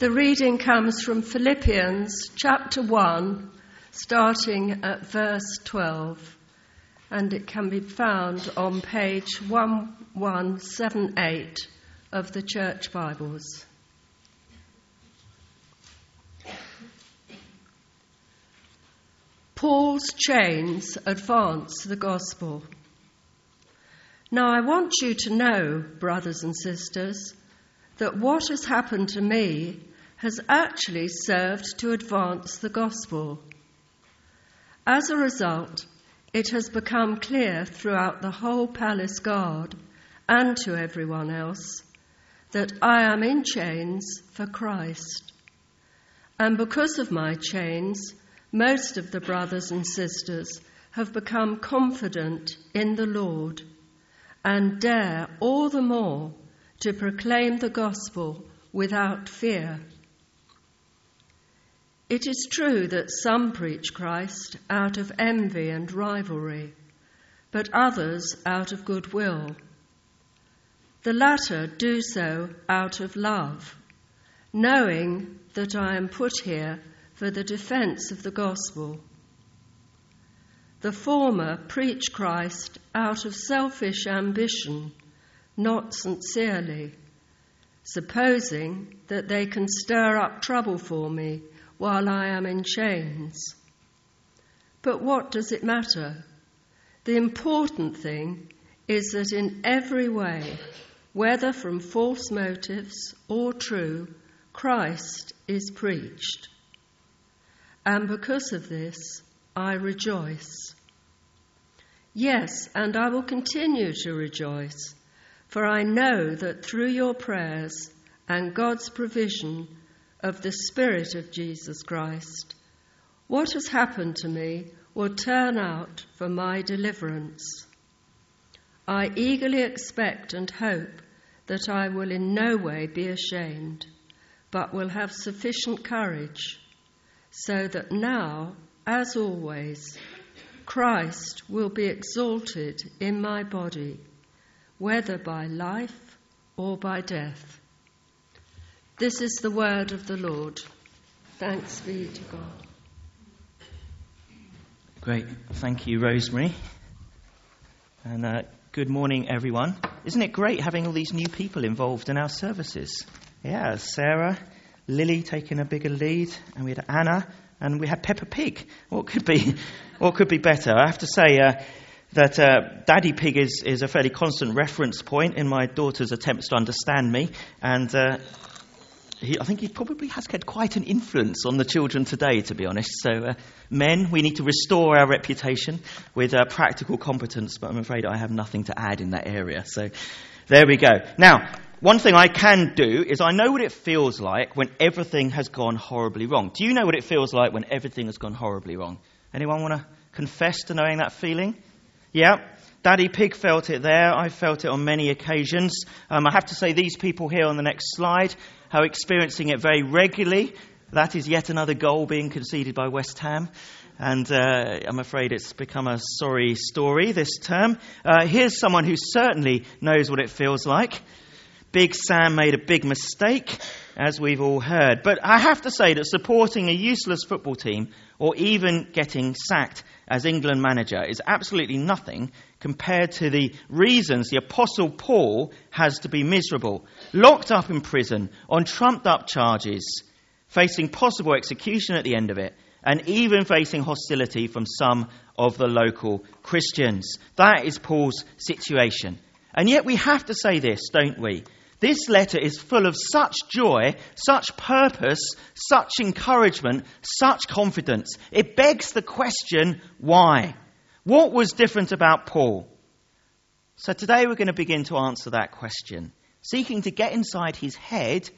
The reading comes from Philippians chapter 1, starting at verse 12, and it can be found on page 1178 of the Church Bibles. Paul's chains advance the gospel. Now, I want you to know, brothers and sisters, that what has happened to me has actually served to advance the gospel. As a result, it has become clear throughout the whole palace guard and to everyone else that I am in chains for Christ. And because of my chains, most of the brothers and sisters have become confident in the Lord and dare all the more to proclaim the gospel without fear. It is true that some preach Christ out of envy and rivalry, but others out of goodwill. The latter do so out of love, knowing that I am put here for the defense of the gospel. The former preach Christ out of selfish ambition, not sincerely, supposing that they can stir up trouble for me while I am in chains. But what does it matter? The important thing is that in every way, whether from false motives or true, Christ is preached. And because of this, I rejoice. Yes, and I will continue to rejoice, for I know that through your prayers and God's provision, of the Spirit of Jesus Christ, what has happened to me will turn out for my deliverance. I eagerly expect and hope that I will in no way be ashamed, but will have sufficient courage, so that now, as always, Christ will be exalted in my body, whether by life or by death. This is the word of the Lord. Thanks be to God. Great. Thank you, Rosemary. And uh, good morning, everyone. Isn't it great having all these new people involved in our services? Yeah, Sarah, Lily taking a bigger lead, and we had Anna, and we had Peppa Pig. What could be, what could be better? I have to say uh, that uh, Daddy Pig is, is a fairly constant reference point in my daughter's attempts to understand me, and uh, he, I think he probably has had quite an influence on the children today, to be honest. So, uh, men, we need to restore our reputation with uh, practical competence, but I'm afraid I have nothing to add in that area. So, there we go. Now, one thing I can do is I know what it feels like when everything has gone horribly wrong. Do you know what it feels like when everything has gone horribly wrong? Anyone want to confess to knowing that feeling? Yeah. Daddy Pig felt it there. I felt it on many occasions. Um, I have to say, these people here on the next slide are experiencing it very regularly. That is yet another goal being conceded by West Ham. And uh, I'm afraid it's become a sorry story this term. Uh, here's someone who certainly knows what it feels like. Big Sam made a big mistake, as we've all heard. But I have to say that supporting a useless football team or even getting sacked as England manager is absolutely nothing compared to the reasons the Apostle Paul has to be miserable, locked up in prison on trumped up charges, facing possible execution at the end of it, and even facing hostility from some of the local Christians. That is Paul's situation. And yet we have to say this, don't we? This letter is full of such joy, such purpose, such encouragement, such confidence. It begs the question why? What was different about Paul? So today we're going to begin to answer that question, seeking to get inside his head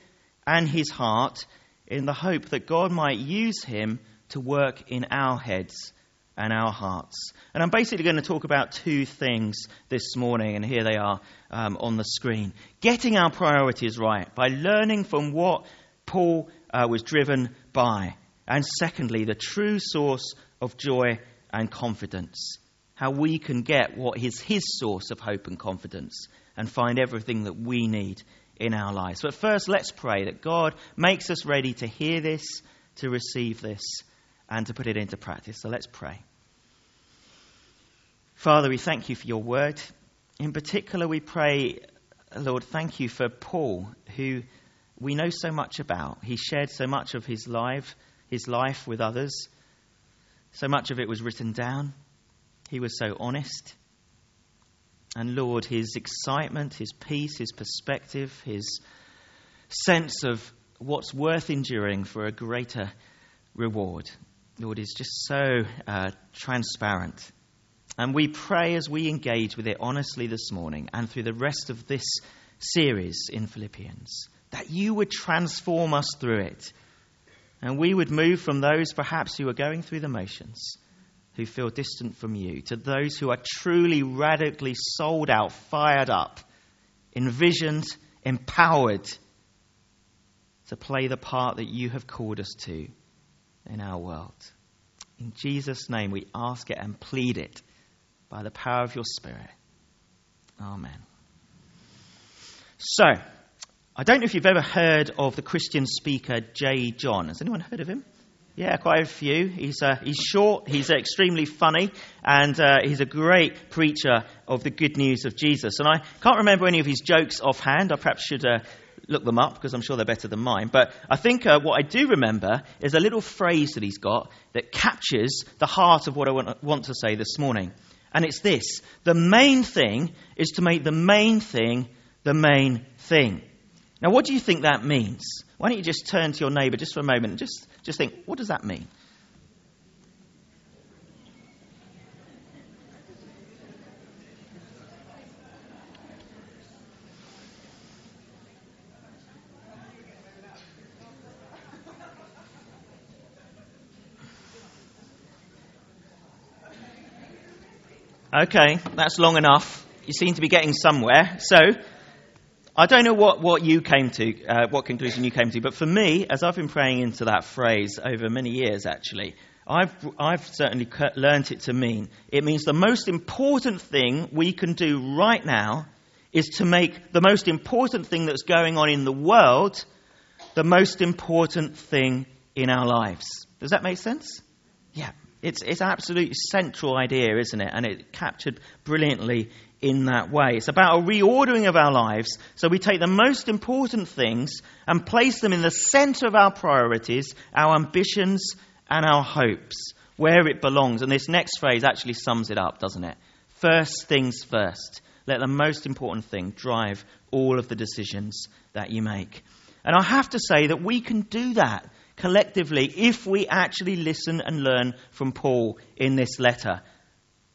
and his heart in the hope that God might use him to work in our heads and our hearts. And I'm basically going to talk about two things this morning, and here they are um, on the screen. Getting our priorities right by learning from what Paul uh, was driven by. And secondly, the true source of joy and confidence. How we can get what is his source of hope and confidence and find everything that we need in our lives. But first, let's pray that God makes us ready to hear this, to receive this, and to put it into practice. So let's pray. Father, we thank you for your word. In particular, we pray, Lord, thank you for Paul, who we know so much about. He shared so much of his life, his life with others. So much of it was written down. He was so honest. And Lord, his excitement, his peace, his perspective, his sense of what's worth enduring for a greater reward, Lord, is just so uh, transparent. And we pray as we engage with it honestly this morning and through the rest of this series in Philippians that you would transform us through it. And we would move from those perhaps who are going through the motions, who feel distant from you, to those who are truly radically sold out, fired up, envisioned, empowered to play the part that you have called us to in our world. In Jesus' name, we ask it and plead it by the power of your Spirit. Amen. So, I don't know if you've ever heard of the Christian speaker J. John. Has anyone heard of him? Yeah, quite a few. He's, uh, he's short, he's extremely funny, and uh, he's a great preacher of the good news of Jesus. And I can't remember any of his jokes offhand. I perhaps should uh, look them up because I'm sure they're better than mine. But I think uh, what I do remember is a little phrase that he's got that captures the heart of what I want, to say this morning. And it's this the main thing is to make the main thing the main thing. Now, what do you think that means? Why don't you just turn to your neighbour just for a moment and just, just think, what does that mean? Okay, that's long enough. You seem to be getting somewhere. So, I don't know what, what you came to, uh, what conclusion you came to, but for me, as I've been praying into that phrase over many years actually, I've, I've certainly learnt it to mean it means the most important thing we can do right now is to make the most important thing that's going on in the world the most important thing in our lives. Does that make sense? Yeah. It's, it's an absolute central idea, isn't it? And it captured brilliantly in that way. It's about a reordering of our lives so we take the most important things and place them in the center of our priorities, our ambitions, and our hopes, where it belongs. And this next phrase actually sums it up, doesn't it? First things first. Let the most important thing drive all of the decisions that you make. And I have to say that we can do that collectively if we actually listen and learn from Paul in this letter.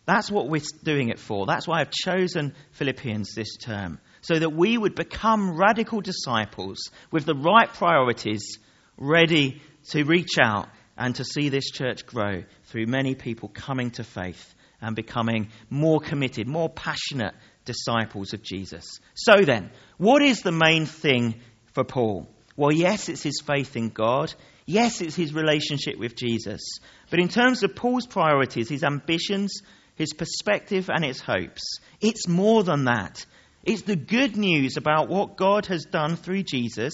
That's what we're doing it for. That's why I've chosen Philippians this term. So that we would become radical disciples with the right priorities, ready to reach out and to see this church grow through many people coming to faith and becoming more committed, more passionate disciples of Jesus. So then, what is the main thing for Paul? Well, yes, it's his faith in God. Yes, it's his relationship with Jesus. But in terms of Paul's priorities, his ambitions, his perspective and his hopes. It's more than that. It's the good news about what God has done through Jesus,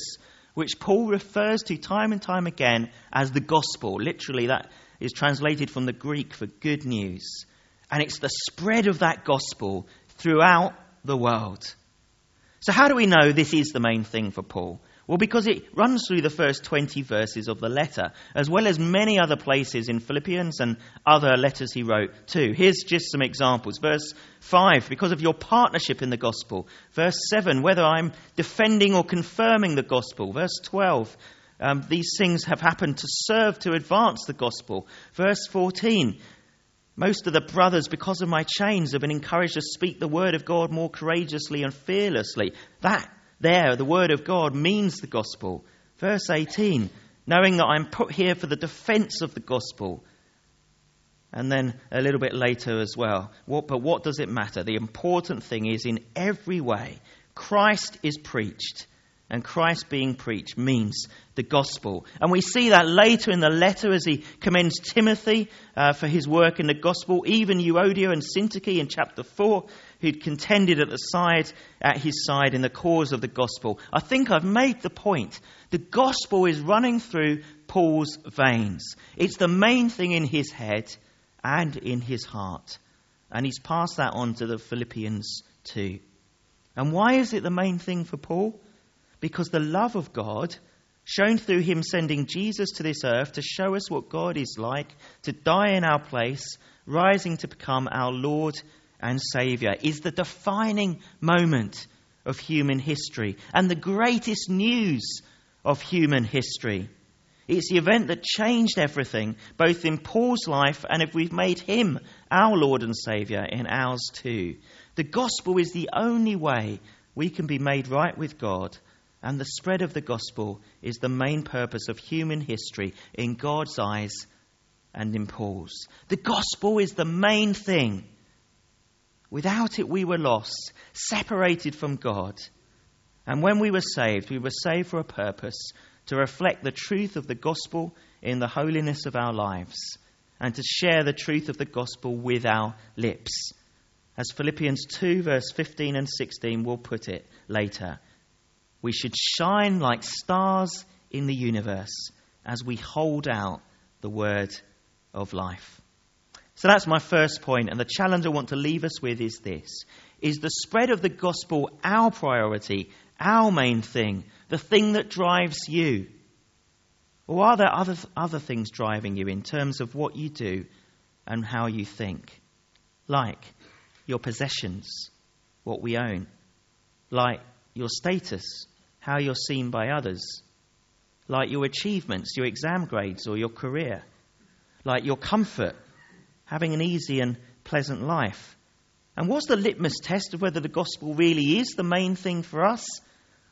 which Paul refers to time and time again as the gospel. Literally, that is translated from the Greek for good news. And it's the spread of that gospel throughout the world. So, how do we know this is the main thing for Paul? Well, because it runs through the first 20 verses of the letter, as well as many other places in Philippians and other letters he wrote too. Here's just some examples. Verse 5, because of your partnership in the gospel. Verse 7, whether I'm defending or confirming the gospel. Verse 12, um, these things have happened to serve to advance the gospel. Verse 14, most of the brothers, because of my chains, have been encouraged to speak the word of God more courageously and fearlessly. That there, the word of God means the gospel. Verse 18, knowing that I'm put here for the defense of the gospel. And then a little bit later as well. What, but what does it matter? The important thing is, in every way, Christ is preached. And Christ being preached means the gospel. And we see that later in the letter as he commends Timothy uh, for his work in the gospel, even Euodia and Syntyche in chapter 4 who'd contended at the side at his side in the cause of the gospel. I think I've made the point. The gospel is running through Paul's veins. It's the main thing in his head and in his heart. And he's passed that on to the Philippians too. And why is it the main thing for Paul? Because the love of God shown through him sending Jesus to this earth to show us what God is like, to die in our place, rising to become our Lord and Saviour, is the defining moment of human history and the greatest news of human history. It's the event that changed everything, both in Paul's life and if we've made him our Lord and Saviour, in ours too. The gospel is the only way we can be made right with God and the spread of the gospel is the main purpose of human history in God's eyes and in Paul's. The gospel is the main thing. Without it, we were lost, separated from God. And when we were saved, we were saved for a purpose to reflect the truth of the gospel in the holiness of our lives and to share the truth of the gospel with our lips. As Philippians 2, verse 15 and 16 will put it later. We should shine like stars in the universe as we hold out the word of life. So that's my first point, and the challenge I want to leave us with is this is the spread of the gospel our priority, our main thing, the thing that drives you? Or are there other, other things driving you in terms of what you do and how you think? Like your possessions, what we own, like your status, how you're seen by others, like your achievements, your exam grades, or your career, like your comfort, having an easy and pleasant life. And what's the litmus test of whether the gospel really is the main thing for us?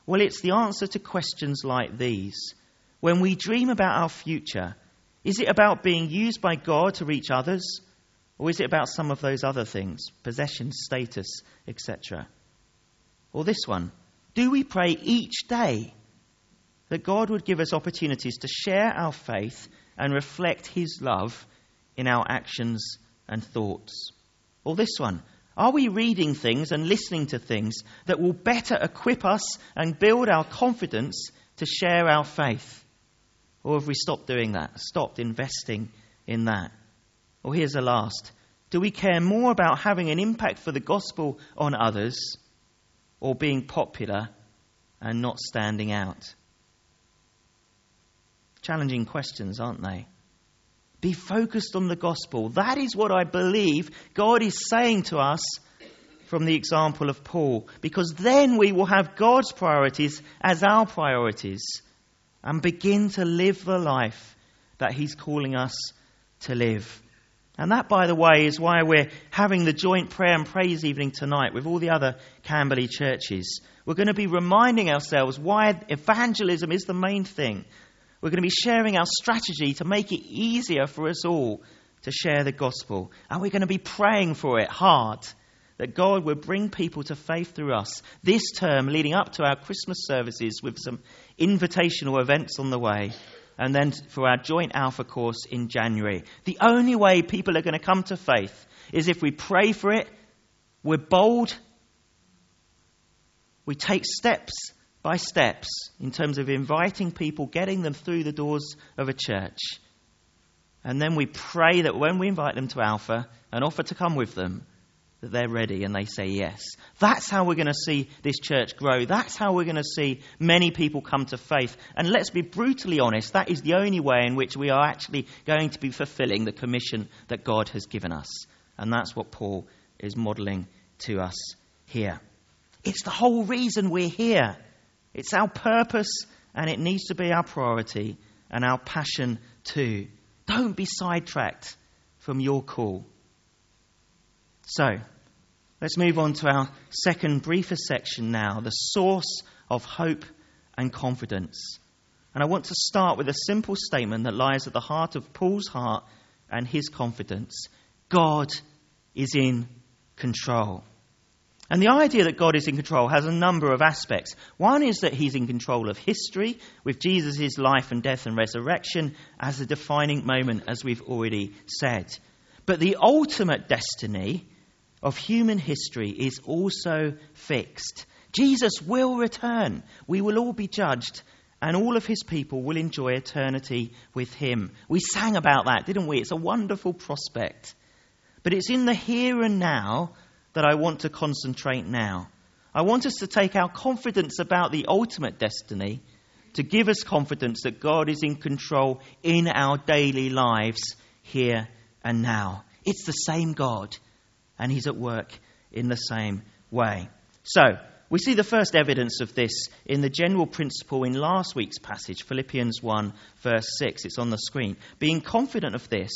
Well, it's the answer to questions like these. When we dream about our future, is it about being used by God to reach others? Or is it about some of those other things, possessions, status, etc.? Or this one do we pray each day that God would give us opportunities to share our faith and reflect His love in our actions and thoughts? Or this one, are we reading things and listening to things that will better equip us and build our confidence to share our faith? Or have we stopped doing that, stopped investing in that? Or here's the last Do we care more about having an impact for the gospel on others or being popular and not standing out? Challenging questions, aren't they? Be focused on the gospel. That is what I believe God is saying to us from the example of Paul, because then we will have God's priorities as our priorities and begin to live the life that He's calling us to live. And that, by the way, is why we're having the joint prayer and praise evening tonight with all the other Camberley churches. We're going to be reminding ourselves why evangelism is the main thing. We're going to be sharing our strategy to make it easier for us all to share the gospel. And we're going to be praying for it hard that God will bring people to faith through us this term leading up to our Christmas services with some invitational events on the way and then for our joint Alpha course in January. The only way people are going to come to faith is if we pray for it, we're bold, we take steps by steps in terms of inviting people, getting them through the doors of a church. And then we pray that when we invite them to Alpha and offer to come with them, that they're ready and they say yes. That's how we're going to see this church grow. That's how we're going to see many people come to faith. And let's be brutally honest, that is the only way in which we are actually going to be fulfilling the commission that God has given us. And that's what Paul is modeling to us here. It's the whole reason we're here. It's our purpose and it needs to be our priority and our passion too. Don't be sidetracked from your call. So, let's move on to our second, briefer section now the source of hope and confidence. And I want to start with a simple statement that lies at the heart of Paul's heart and his confidence God is in control. And the idea that God is in control has a number of aspects. One is that he's in control of history, with Jesus' life and death and resurrection as a defining moment, as we've already said. But the ultimate destiny of human history is also fixed. Jesus will return. We will all be judged, and all of his people will enjoy eternity with him. We sang about that, didn't we? It's a wonderful prospect. But it's in the here and now that I want to concentrate now. I want us to take our confidence about the ultimate destiny to give us confidence that God is in control in our daily lives here and now. It's the same God, and He's at work in the same way. So, we see the first evidence of this in the general principle in last week's passage, Philippians 1, verse 6. It's on the screen. Being confident of this,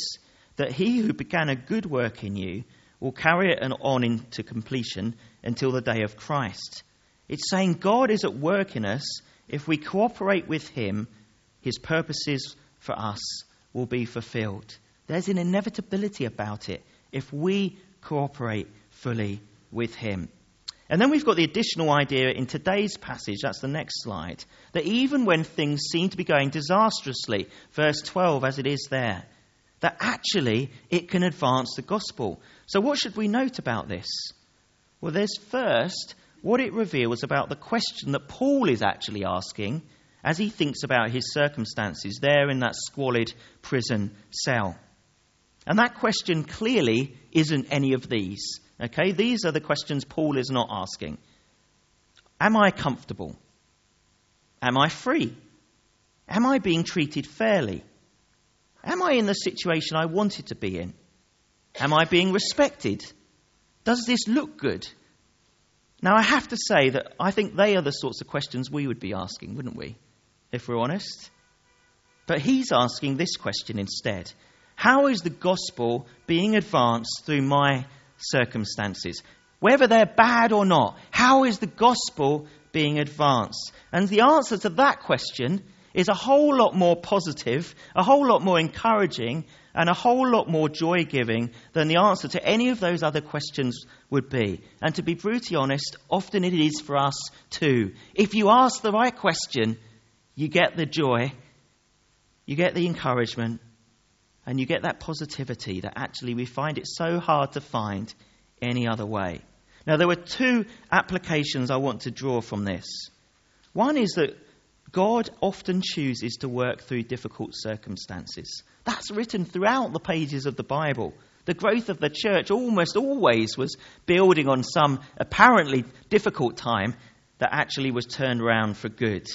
that he who began a good work in you will carry it on into completion until the day of Christ. It's saying God is at work in us. If we cooperate with him, his purposes for us will be fulfilled. There's an inevitability about it if we cooperate fully with him. And then we've got the additional idea in today's passage, that's the next slide, that even when things seem to be going disastrously, verse 12 as it is there, that actually it can advance the gospel. So, what should we note about this? Well, there's first what it reveals about the question that Paul is actually asking as he thinks about his circumstances there in that squalid prison cell. And that question clearly isn't any of these. Okay, these are the questions Paul is not asking. Am I comfortable? Am I free? Am I being treated fairly? Am I in the situation I wanted to be in? Am I being respected? Does this look good? Now, I have to say that I think they are the sorts of questions we would be asking, wouldn't we, if we're honest? But he's asking this question instead How is the gospel being advanced through my circumstances? Whether they're bad or not, how is the gospel being advanced? And the answer to that question is a whole lot more positive, a whole lot more encouraging, and a whole lot more joy giving than the answer to any of those other questions would be. And to be brutally honest, often it is for us too. If you ask the right question, you get the joy, you get the encouragement, and you get that positivity that actually we find it so hard to find any other way. Now, there were two applications I want to draw from this. One is that God often chooses to work through difficult circumstances. That's written throughout the pages of the Bible. The growth of the church almost always was building on some apparently difficult time that actually was turned around for good.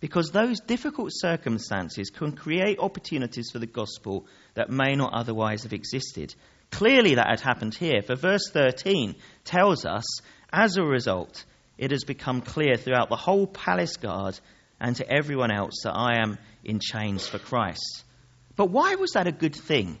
Because those difficult circumstances can create opportunities for the gospel that may not otherwise have existed. Clearly, that had happened here, for verse 13 tells us, as a result, it has become clear throughout the whole palace guard and to everyone else that I am in chains for Christ. But why was that a good thing?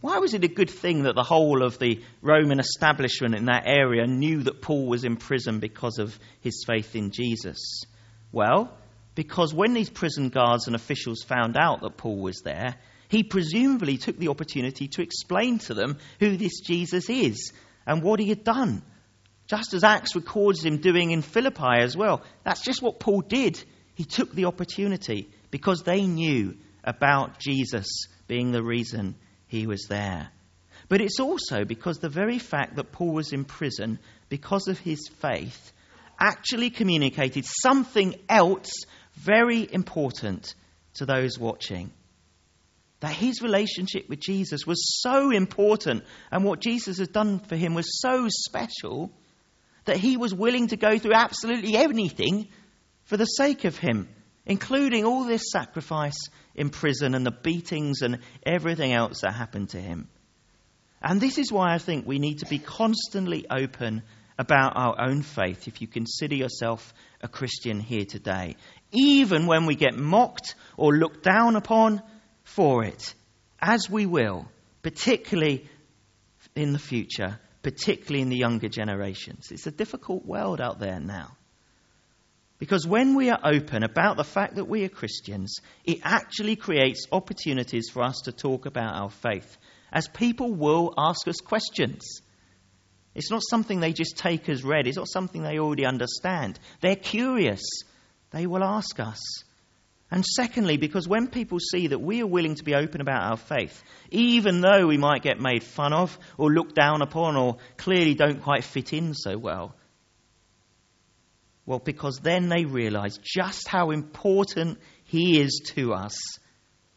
Why was it a good thing that the whole of the Roman establishment in that area knew that Paul was in prison because of his faith in Jesus? Well, because when these prison guards and officials found out that Paul was there, he presumably took the opportunity to explain to them who this Jesus is and what he had done. Just as Acts records him doing in Philippi as well. That's just what Paul did. He took the opportunity because they knew about Jesus being the reason he was there. But it's also because the very fact that Paul was in prison because of his faith actually communicated something else very important to those watching. That his relationship with Jesus was so important and what Jesus had done for him was so special that he was willing to go through absolutely anything for the sake of him, including all this sacrifice in prison and the beatings and everything else that happened to him. And this is why I think we need to be constantly open about our own faith if you consider yourself a Christian here today, even when we get mocked or looked down upon for it, as we will, particularly in the future, particularly in the younger generations. It's a difficult world out there now. Because when we are open about the fact that we are Christians, it actually creates opportunities for us to talk about our faith, as people will ask us questions. It's not something they just take as read, it's not something they already understand. They're curious, they will ask us. And secondly, because when people see that we are willing to be open about our faith, even though we might get made fun of or looked down upon or clearly don't quite fit in so well, well, because then they realize just how important He is to us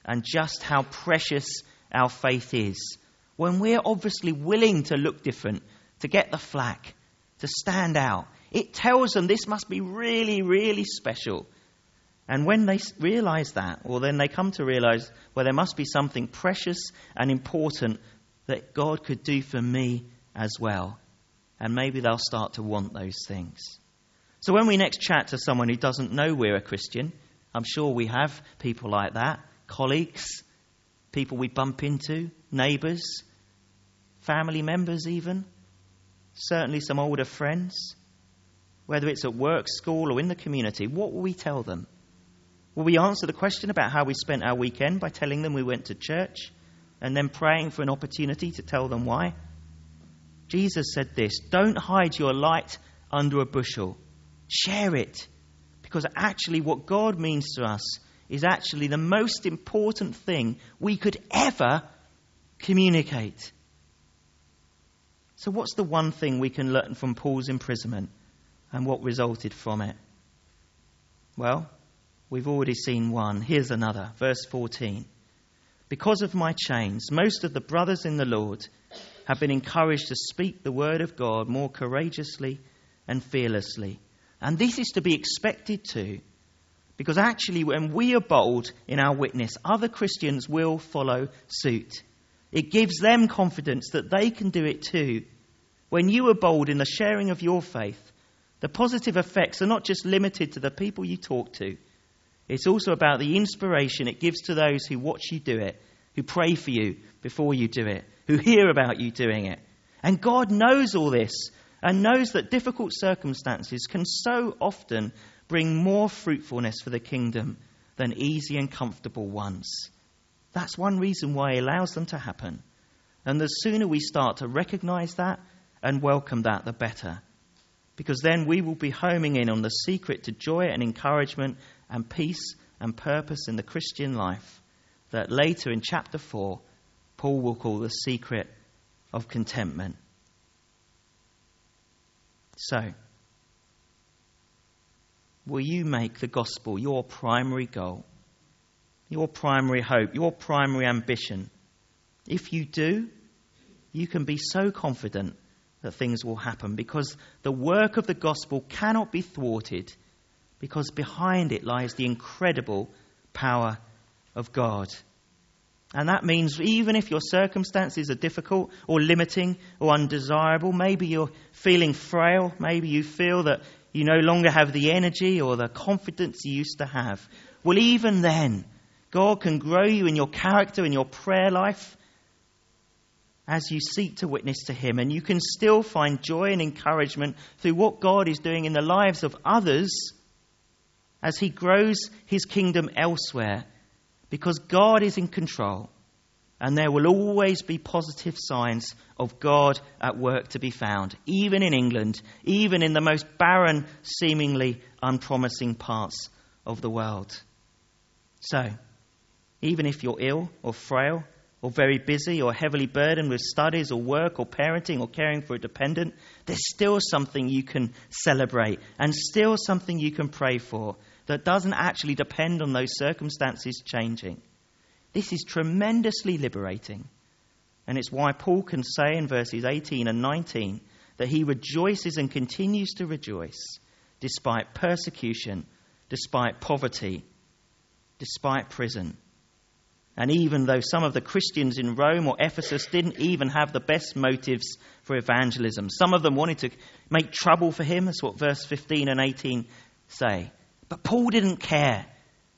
and just how precious our faith is. When we're obviously willing to look different, to get the flack, to stand out, it tells them this must be really, really special. And when they realize that, well, then they come to realize, well, there must be something precious and important that God could do for me as well. And maybe they'll start to want those things. So when we next chat to someone who doesn't know we're a Christian, I'm sure we have people like that, colleagues, people we bump into, neighbours, family members, even, certainly some older friends, whether it's at work, school, or in the community, what will we tell them? Will we answer the question about how we spent our weekend by telling them we went to church and then praying for an opportunity to tell them why? Jesus said this Don't hide your light under a bushel. Share it. Because actually, what God means to us is actually the most important thing we could ever communicate. So, what's the one thing we can learn from Paul's imprisonment and what resulted from it? Well, we've already seen one. Here's another. Verse 14. Because of my chains, most of the brothers in the Lord have been encouraged to speak the word of God more courageously and fearlessly. And this is to be expected too. Because actually, when we are bold in our witness, other Christians will follow suit. It gives them confidence that they can do it too. When you are bold in the sharing of your faith, the positive effects are not just limited to the people you talk to, it's also about the inspiration it gives to those who watch you do it, who pray for you before you do it, who hear about you doing it. And God knows all this and knows that difficult circumstances can so often bring more fruitfulness for the kingdom than easy and comfortable ones. That's one reason why He allows them to happen. And the sooner we start to recognize that and welcome that, the better. Because then we will be homing in on the secret to joy and encouragement and peace and purpose in the Christian life that later in chapter 4, Paul will call the secret of contentment. So, will you make the gospel your primary goal, your primary hope, your primary ambition? If you do, you can be so confident that things will happen because the work of the gospel cannot be thwarted because behind it lies the incredible power of God. And that means even if your circumstances are difficult or limiting or undesirable, maybe you're feeling frail, maybe you feel that you no longer have the energy or the confidence you used to have. Well, even then, God can grow you in your character, in your prayer life, as you seek to witness to Him. And you can still find joy and encouragement through what God is doing in the lives of others as He grows His kingdom elsewhere because God is in control. And there will always be positive signs of God at work to be found, even in England, even in the most barren, seemingly unpromising parts of the world. So, even if you're ill or frail or very busy or heavily burdened with studies or work or parenting or caring for a dependent, there's still something you can celebrate and still something you can pray for that doesn't actually depend on those circumstances changing. This is tremendously liberating. And it's why Paul can say in verses 18 and 19 that he rejoices and continues to rejoice despite persecution, despite poverty, despite prison. And even though some of the Christians in Rome or Ephesus didn't even have the best motives for evangelism, some of them wanted to make trouble for him. That's what verse 15 and 18 say. But Paul didn't care,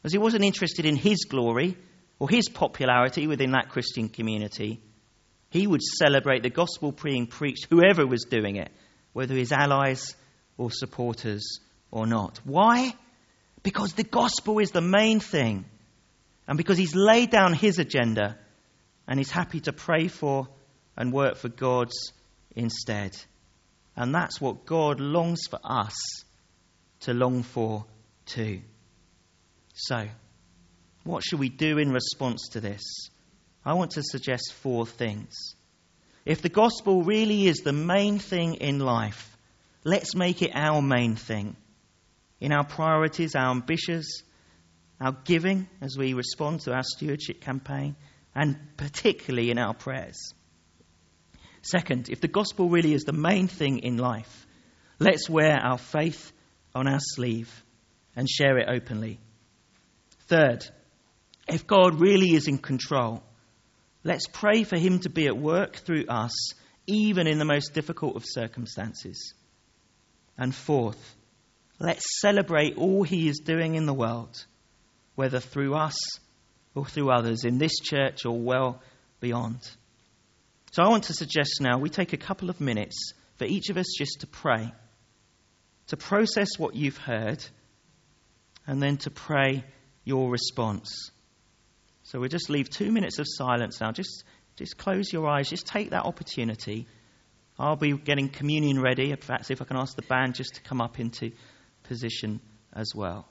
as he wasn't interested in his glory or his popularity within that Christian community. He would celebrate the gospel being preached, whoever was doing it, whether his allies or supporters or not. Why? Because the gospel is the main thing, and because he's laid down his agenda and he's happy to pray for and work for God's instead. And that's what God longs for us to long for too. So, What should we do in response to this? I want to suggest four things. If the gospel really is the main thing in life, let's make it our main thing. In our priorities, our ambitions, our giving as we respond to our stewardship campaign, and particularly in our prayers. Second, if the gospel really is the main thing in life, let's wear our faith on our sleeve and share it openly. Third, if God really is in control, let's pray for Him to be at work through us, even in the most difficult of circumstances. And fourth, let's celebrate all He is doing in the world, whether through us or through others, in this church or well beyond. So I want to suggest now we take a couple of minutes for each of us just to pray, to process what you've heard, and then to pray your response. So we'll just leave two minutes of silence now. Just, just close your eyes. Just take that opportunity. I'll be getting communion ready. Fact, if I can ask the band just to come up into position as well.